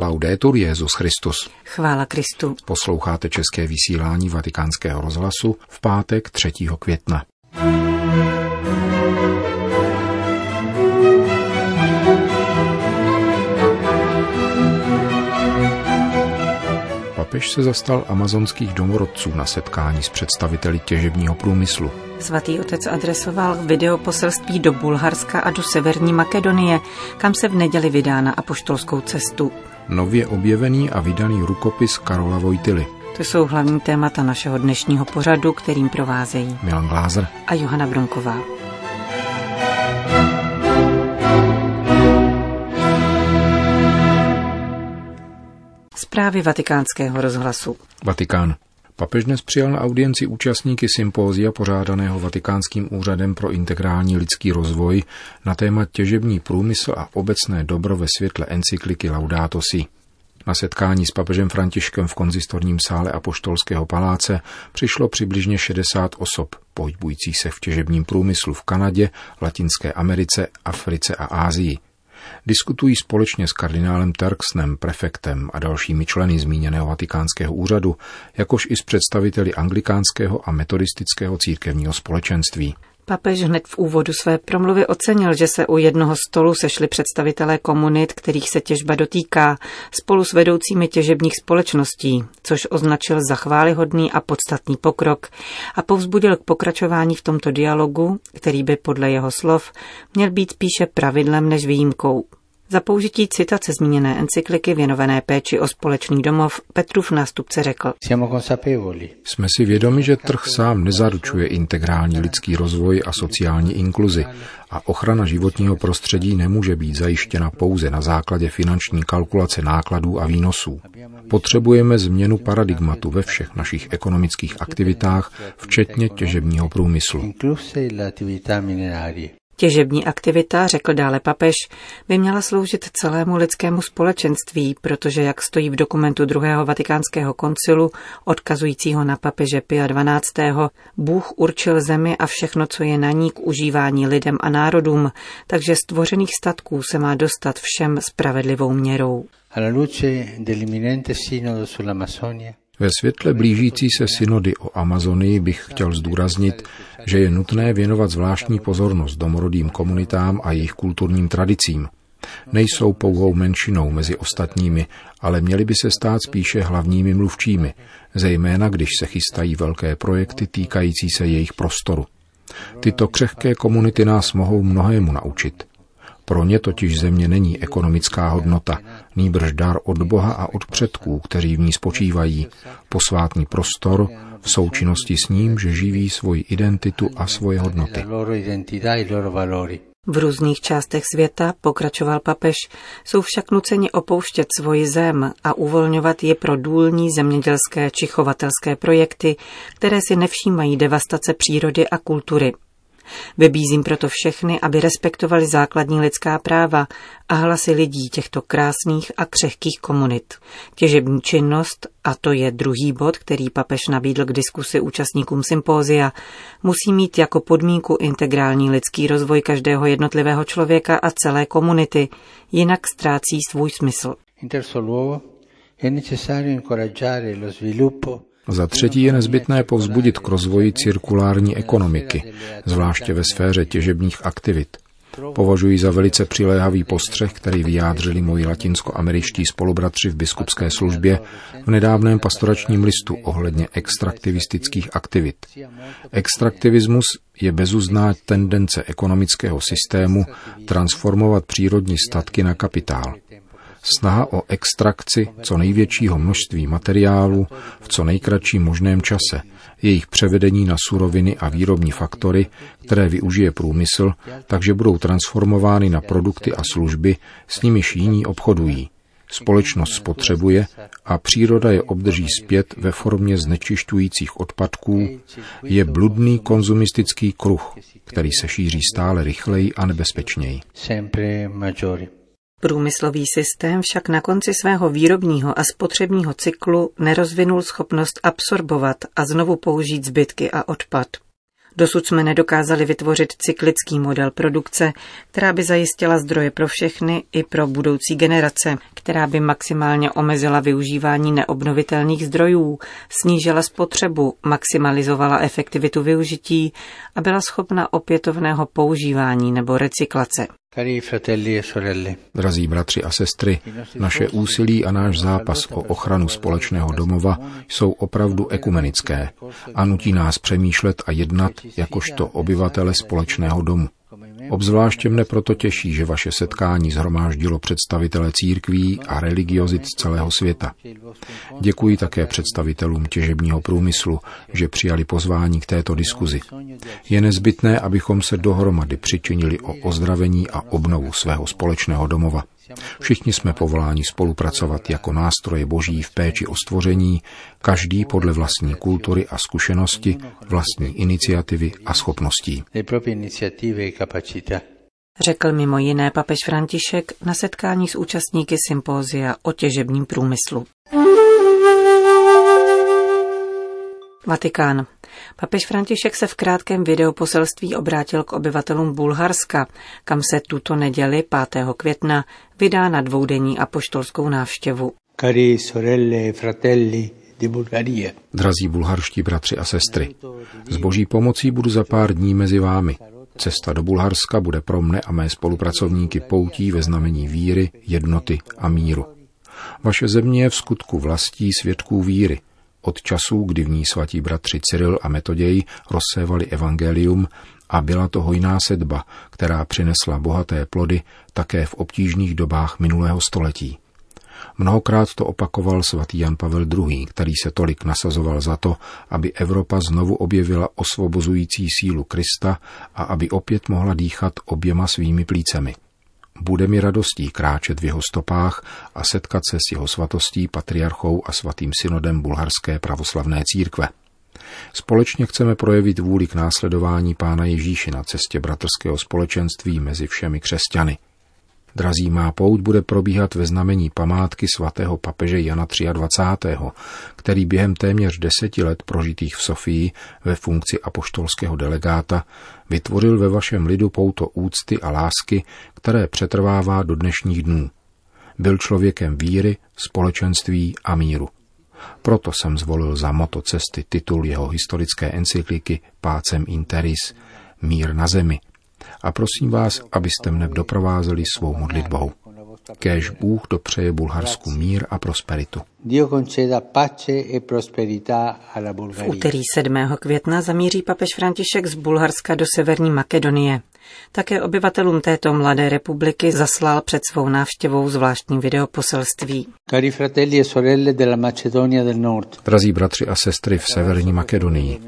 Laudetur Jezus Christus. Chvála Kristu. Posloucháte české vysílání Vatikánského rozhlasu v pátek 3. května. Papež se zastal amazonských domorodců na setkání s představiteli těžebního průmyslu. Svatý otec adresoval video poselství do Bulharska a do Severní Makedonie, kam se v neděli vydá na apoštolskou cestu. Nově objevený a vydaný rukopis Karola Vojtily. To jsou hlavní témata našeho dnešního pořadu, kterým provázejí Milan Glázer a Johana Bronková. Zprávy vatikánského rozhlasu. Vatikán. Papež dnes přijal na audienci účastníky sympózia pořádaného Vatikánským úřadem pro integrální lidský rozvoj na téma těžební průmysl a obecné dobro ve světle encykliky Laudato Si. Na setkání s papežem Františkem v konzistorním sále Apoštolského paláce přišlo přibližně 60 osob, pohybujících se v těžebním průmyslu v Kanadě, Latinské Americe, Africe a Ázii. Diskutují společně s kardinálem Turksnem, prefektem a dalšími členy zmíněného vatikánského úřadu, jakož i s představiteli anglikánského a metodistického církevního společenství. Papež hned v úvodu své promluvy ocenil, že se u jednoho stolu sešli představitelé komunit, kterých se těžba dotýká, spolu s vedoucími těžebních společností, což označil za chválihodný a podstatný pokrok a povzbudil k pokračování v tomto dialogu, který by podle jeho slov měl být spíše pravidlem než výjimkou. Za použití citace zmíněné encykliky věnované péči o společný domov Petrův nástupce řekl. Jsme si vědomi, že trh sám nezaručuje integrální lidský rozvoj a sociální inkluzi a ochrana životního prostředí nemůže být zajištěna pouze na základě finanční kalkulace nákladů a výnosů. Potřebujeme změnu paradigmatu ve všech našich ekonomických aktivitách, včetně těžebního průmyslu. Těžební aktivita, řekl dále papež, by měla sloužit celému lidskému společenství, protože, jak stojí v dokumentu druhého vatikánského koncilu, odkazujícího na papeže Pia XII., Bůh určil zemi a všechno, co je na ní k užívání lidem a národům, takže stvořených statků se má dostat všem spravedlivou měrou. Alla luce ve světle blížící se synody o Amazonii bych chtěl zdůraznit, že je nutné věnovat zvláštní pozornost domorodým komunitám a jejich kulturním tradicím. Nejsou pouhou menšinou mezi ostatními, ale měli by se stát spíše hlavními mluvčími, zejména když se chystají velké projekty týkající se jejich prostoru. Tyto křehké komunity nás mohou mnohému naučit. Pro ně totiž země není ekonomická hodnota, nýbrž dar od Boha a od předků, kteří v ní spočívají, posvátný prostor v součinnosti s ním, že živí svoji identitu a svoje hodnoty. V různých částech světa, pokračoval papež, jsou však nuceni opouštět svoji zem a uvolňovat je pro důlní zemědělské či chovatelské projekty, které si nevšímají devastace přírody a kultury. Vybízím proto všechny, aby respektovali základní lidská práva a hlasy lidí těchto krásných a křehkých komunit. Těžební činnost, a to je druhý bod, který papež nabídl k diskusi účastníkům sympózia, musí mít jako podmínku integrální lidský rozvoj každého jednotlivého člověka a celé komunity, jinak ztrácí svůj smysl. In luogo, è necessario incoraggiare lo sviluppo za třetí je nezbytné povzbudit k rozvoji cirkulární ekonomiky, zvláště ve sféře těžebních aktivit. Považuji za velice přiléhavý postřeh, který vyjádřili moji latinskoameričtí spolubratři v biskupské službě v nedávném pastoračním listu ohledně extraktivistických aktivit. Extraktivismus je bezuzná tendence ekonomického systému transformovat přírodní statky na kapitál snaha o extrakci co největšího množství materiálu v co nejkratším možném čase, jejich převedení na suroviny a výrobní faktory, které využije průmysl, takže budou transformovány na produkty a služby, s nimiž jiní obchodují. Společnost spotřebuje a příroda je obdrží zpět ve formě znečišťujících odpadků, je bludný konzumistický kruh, který se šíří stále rychleji a nebezpečněji. Průmyslový systém však na konci svého výrobního a spotřebního cyklu nerozvinul schopnost absorbovat a znovu použít zbytky a odpad. Dosud jsme nedokázali vytvořit cyklický model produkce, která by zajistila zdroje pro všechny i pro budoucí generace, která by maximálně omezila využívání neobnovitelných zdrojů, snížila spotřebu, maximalizovala efektivitu využití a byla schopna opětovného používání nebo recyklace. E Drazí bratři a sestry, naše úsilí a náš zápas o ochranu společného domova jsou opravdu ekumenické a nutí nás přemýšlet a jednat jakožto obyvatele společného domu. Obzvláště mne proto těší, že vaše setkání zhromáždilo představitele církví a religiozit z celého světa. Děkuji také představitelům těžebního průmyslu, že přijali pozvání k této diskuzi. Je nezbytné, abychom se dohromady přičinili o ozdravení a obnovu svého společného domova. Všichni jsme povoláni spolupracovat jako nástroje boží v péči o stvoření, každý podle vlastní kultury a zkušenosti, vlastní iniciativy a schopností. Řekl mimo jiné papež František na setkání s účastníky sympózia o těžebním průmyslu. Vatikán. Papež František se v krátkém videoposelství obrátil k obyvatelům Bulharska, kam se tuto neděli 5. května vydá na dvoudenní apoštolskou návštěvu. Cari sorelle e fratelli Drazí bulharští bratři a sestry, s boží pomocí budu za pár dní mezi vámi. Cesta do Bulharska bude pro mne a mé spolupracovníky poutí ve znamení víry, jednoty a míru. Vaše země je v skutku vlastí svědků víry, od časů, kdy v ní svatí bratři Cyril a Metoděj rozsévali evangelium a byla to hojná sedba, která přinesla bohaté plody také v obtížných dobách minulého století. Mnohokrát to opakoval svatý Jan Pavel II., který se tolik nasazoval za to, aby Evropa znovu objevila osvobozující sílu Krista a aby opět mohla dýchat oběma svými plícemi – bude mi radostí kráčet v jeho stopách a setkat se s jeho svatostí, patriarchou a svatým synodem bulharské pravoslavné církve. Společně chceme projevit vůli k následování Pána Ježíše na cestě bratrského společenství mezi všemi křesťany. Drazí má pout bude probíhat ve znamení památky svatého papeže Jana 23., který během téměř deseti let prožitých v Sofii ve funkci apoštolského delegáta vytvořil ve vašem lidu pouto úcty a lásky, které přetrvává do dnešních dnů. Byl člověkem víry, společenství a míru. Proto jsem zvolil za moto cesty titul jeho historické encykliky Pácem Interis, Mír na zemi, a prosím vás, abyste mne doprovázeli svou modlitbou. Kéž Bůh dopřeje Bulharsku mír a prosperitu. E v úterý 7. května zamíří papež František z Bulharska do Severní Makedonie. Také obyvatelům této mladé republiky zaslal před svou návštěvou zvláštní videoposelství. Cari fratelli e sorelle della Macedonia del Nord. Drazí bratři a sestry v Severní Makedonii,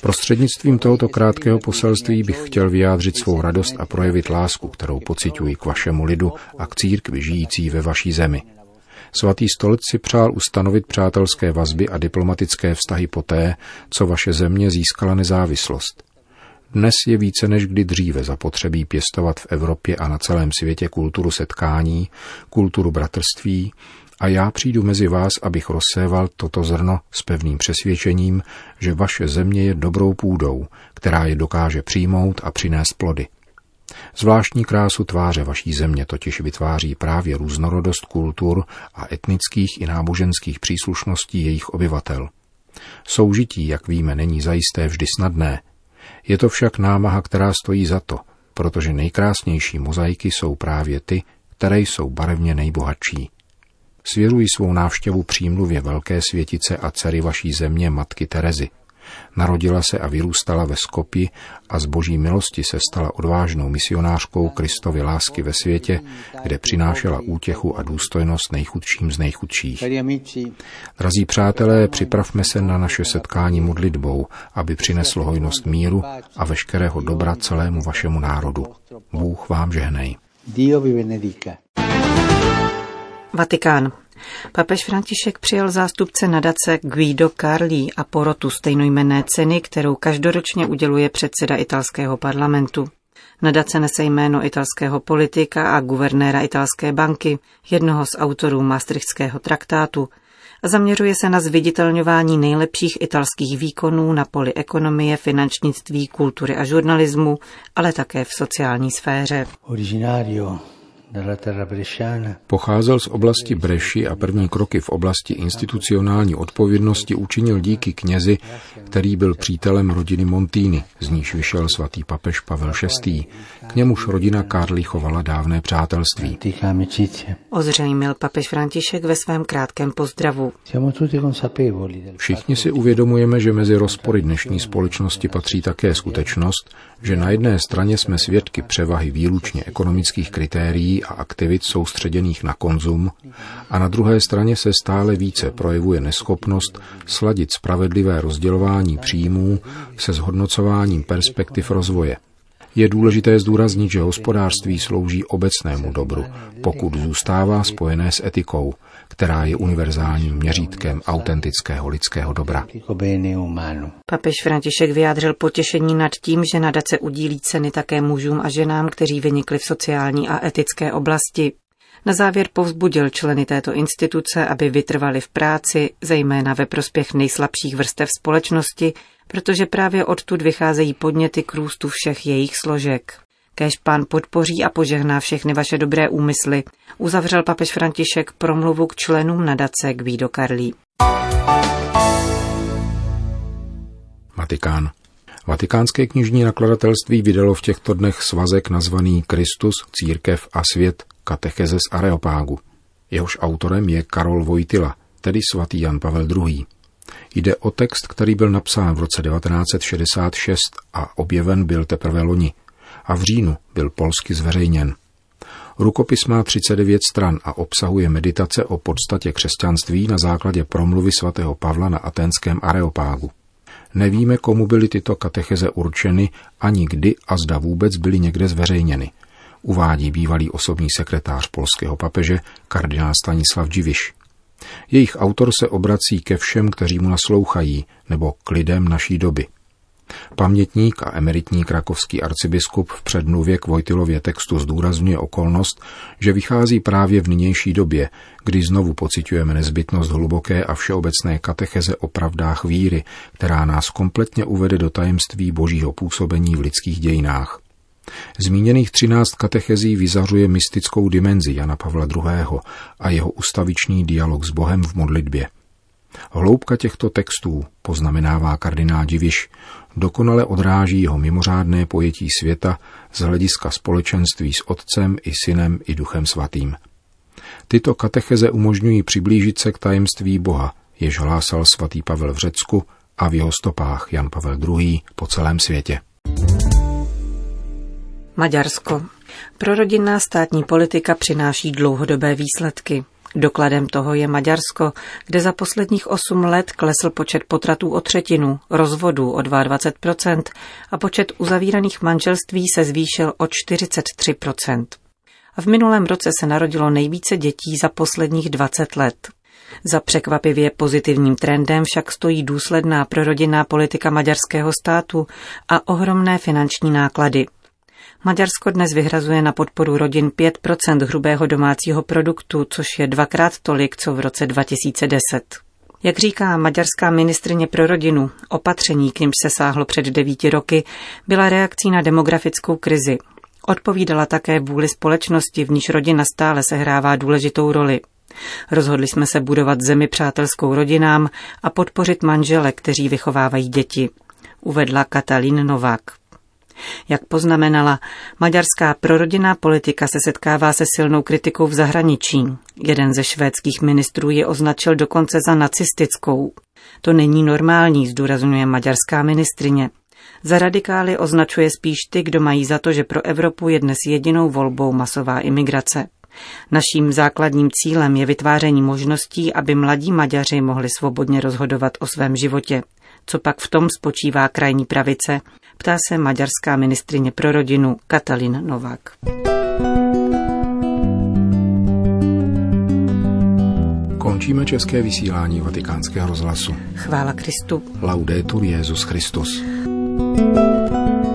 prostřednictvím tohoto krátkého poselství bych chtěl vyjádřit svou radost a projevit lásku, kterou pociťuji k vašemu lidu a k církvi žijící ve vaší zemi. Svatý stolec si přál ustanovit přátelské vazby a diplomatické vztahy poté, co vaše země získala nezávislost. Dnes je více než kdy dříve zapotřebí pěstovat v Evropě a na celém světě kulturu setkání, kulturu bratrství a já přijdu mezi vás, abych rozséval toto zrno s pevným přesvědčením, že vaše země je dobrou půdou, která je dokáže přijmout a přinést plody. Zvláštní krásu tváře vaší země totiž vytváří právě různorodost kultur a etnických i náboženských příslušností jejich obyvatel. Soužití, jak víme, není zajisté vždy snadné. Je to však námaha, která stojí za to, protože nejkrásnější mozaiky jsou právě ty, které jsou barevně nejbohatší. Svěřuji svou návštěvu přímluvě velké světice a dcery vaší země matky Terezy – Narodila se a vyrůstala ve Skopi a z boží milosti se stala odvážnou misionářkou Kristovy lásky ve světě, kde přinášela útěchu a důstojnost nejchudším z nejchudších. Drazí přátelé, připravme se na naše setkání modlitbou, aby přineslo hojnost míru a veškerého dobra celému vašemu národu. Bůh vám žehnej. Dio vi benedica. Vatikán. Papež František přijal zástupce nadace Guido Carli a porotu stejnojmenné ceny, kterou každoročně uděluje předseda italského parlamentu. Nadace nese jméno italského politika a guvernéra italské banky, jednoho z autorů Maastrichtského traktátu, Zaměřuje se na zviditelňování nejlepších italských výkonů na poli ekonomie, finančnictví, kultury a žurnalismu, ale také v sociální sféře. Originario Pocházel z oblasti Breši a první kroky v oblasti institucionální odpovědnosti učinil díky knězi, který byl přítelem rodiny Montini, z níž vyšel svatý papež Pavel VI. K němuž rodina Karli chovala dávné přátelství. Ozřejmil papež František ve svém krátkém pozdravu. Všichni si uvědomujeme, že mezi rozpory dnešní společnosti patří také skutečnost, že na jedné straně jsme svědky převahy výlučně ekonomických kritérií a aktivit soustředěných na konzum a na druhé straně se stále více projevuje neschopnost sladit spravedlivé rozdělování příjmů se zhodnocováním perspektiv rozvoje. Je důležité zdůraznit, že hospodářství slouží obecnému dobru, pokud zůstává spojené s etikou, která je univerzálním měřítkem autentického lidského dobra. Papež František vyjádřil potěšení nad tím, že nadace udílí ceny také mužům a ženám, kteří vynikli v sociální a etické oblasti. Na závěr povzbudil členy této instituce, aby vytrvali v práci, zejména ve prospěch nejslabších vrstev společnosti, protože právě odtud vycházejí podněty k růstu všech jejich složek. Kéž pán podpoří a požehná všechny vaše dobré úmysly, uzavřel papež František promluvu k členům nadace Guido Carli. Vatikán. Vatikánské knižní nakladatelství vydalo v těchto dnech svazek nazvaný Kristus, církev a svět katecheze z Areopágu. Jehož autorem je Karol Vojtila, tedy svatý Jan Pavel II. Jde o text, který byl napsán v roce 1966 a objeven byl teprve loni a v říjnu byl polsky zveřejněn. Rukopis má 39 stran a obsahuje meditace o podstatě křesťanství na základě promluvy svatého Pavla na aténském areopágu. Nevíme, komu byly tyto katecheze určeny, ani kdy a zda vůbec byly někde zveřejněny, uvádí bývalý osobní sekretář polského papeže kardinál Stanislav Dziwiš. Jejich autor se obrací ke všem, kteří mu naslouchají, nebo k lidem naší doby. Pamětník a emeritní krakovský arcibiskup v předmluvě k Vojtilově textu zdůrazňuje okolnost, že vychází právě v nynější době, kdy znovu pociťujeme nezbytnost hluboké a všeobecné katecheze o pravdách víry, která nás kompletně uvede do tajemství božího působení v lidských dějinách. Zmíněných třináct katechezí vyzařuje mystickou dimenzi Jana Pavla II. a jeho ustavičný dialog s Bohem v modlitbě. Hloubka těchto textů, poznamenává kardinál Diviš, dokonale odráží jeho mimořádné pojetí světa z hlediska společenství s Otcem i Synem i Duchem Svatým. Tyto katecheze umožňují přiblížit se k tajemství Boha, jež hlásal svatý Pavel v Řecku a v jeho stopách Jan Pavel II. po celém světě. Maďarsko. Prorodinná státní politika přináší dlouhodobé výsledky. Dokladem toho je Maďarsko, kde za posledních 8 let klesl počet potratů o třetinu, rozvodů o 22% a počet uzavíraných manželství se zvýšil o 43%. A v minulém roce se narodilo nejvíce dětí za posledních 20 let. Za překvapivě pozitivním trendem však stojí důsledná prorodinná politika maďarského státu a ohromné finanční náklady. Maďarsko dnes vyhrazuje na podporu rodin 5% hrubého domácího produktu, což je dvakrát tolik, co v roce 2010. Jak říká maďarská ministrině pro rodinu, opatření, k nímž se sáhlo před devíti roky, byla reakcí na demografickou krizi. Odpovídala také vůli společnosti, v níž rodina stále sehrává důležitou roli. Rozhodli jsme se budovat zemi přátelskou rodinám a podpořit manžele, kteří vychovávají děti, uvedla Katalin Novák. Jak poznamenala, maďarská prorodinná politika se setkává se silnou kritikou v zahraničí. Jeden ze švédských ministrů je označil dokonce za nacistickou. To není normální, zdůrazňuje maďarská ministrině. Za radikály označuje spíš ty, kdo mají za to, že pro Evropu je dnes jedinou volbou masová imigrace. Naším základním cílem je vytváření možností, aby mladí Maďaři mohli svobodně rozhodovat o svém životě. Co pak v tom spočívá krajní pravice, ptá se maďarská ministrině pro rodinu Katalin Novák. Končíme české vysílání vatikánského rozhlasu. Chvála Kristu. Laudetur Jezus Christus. thank you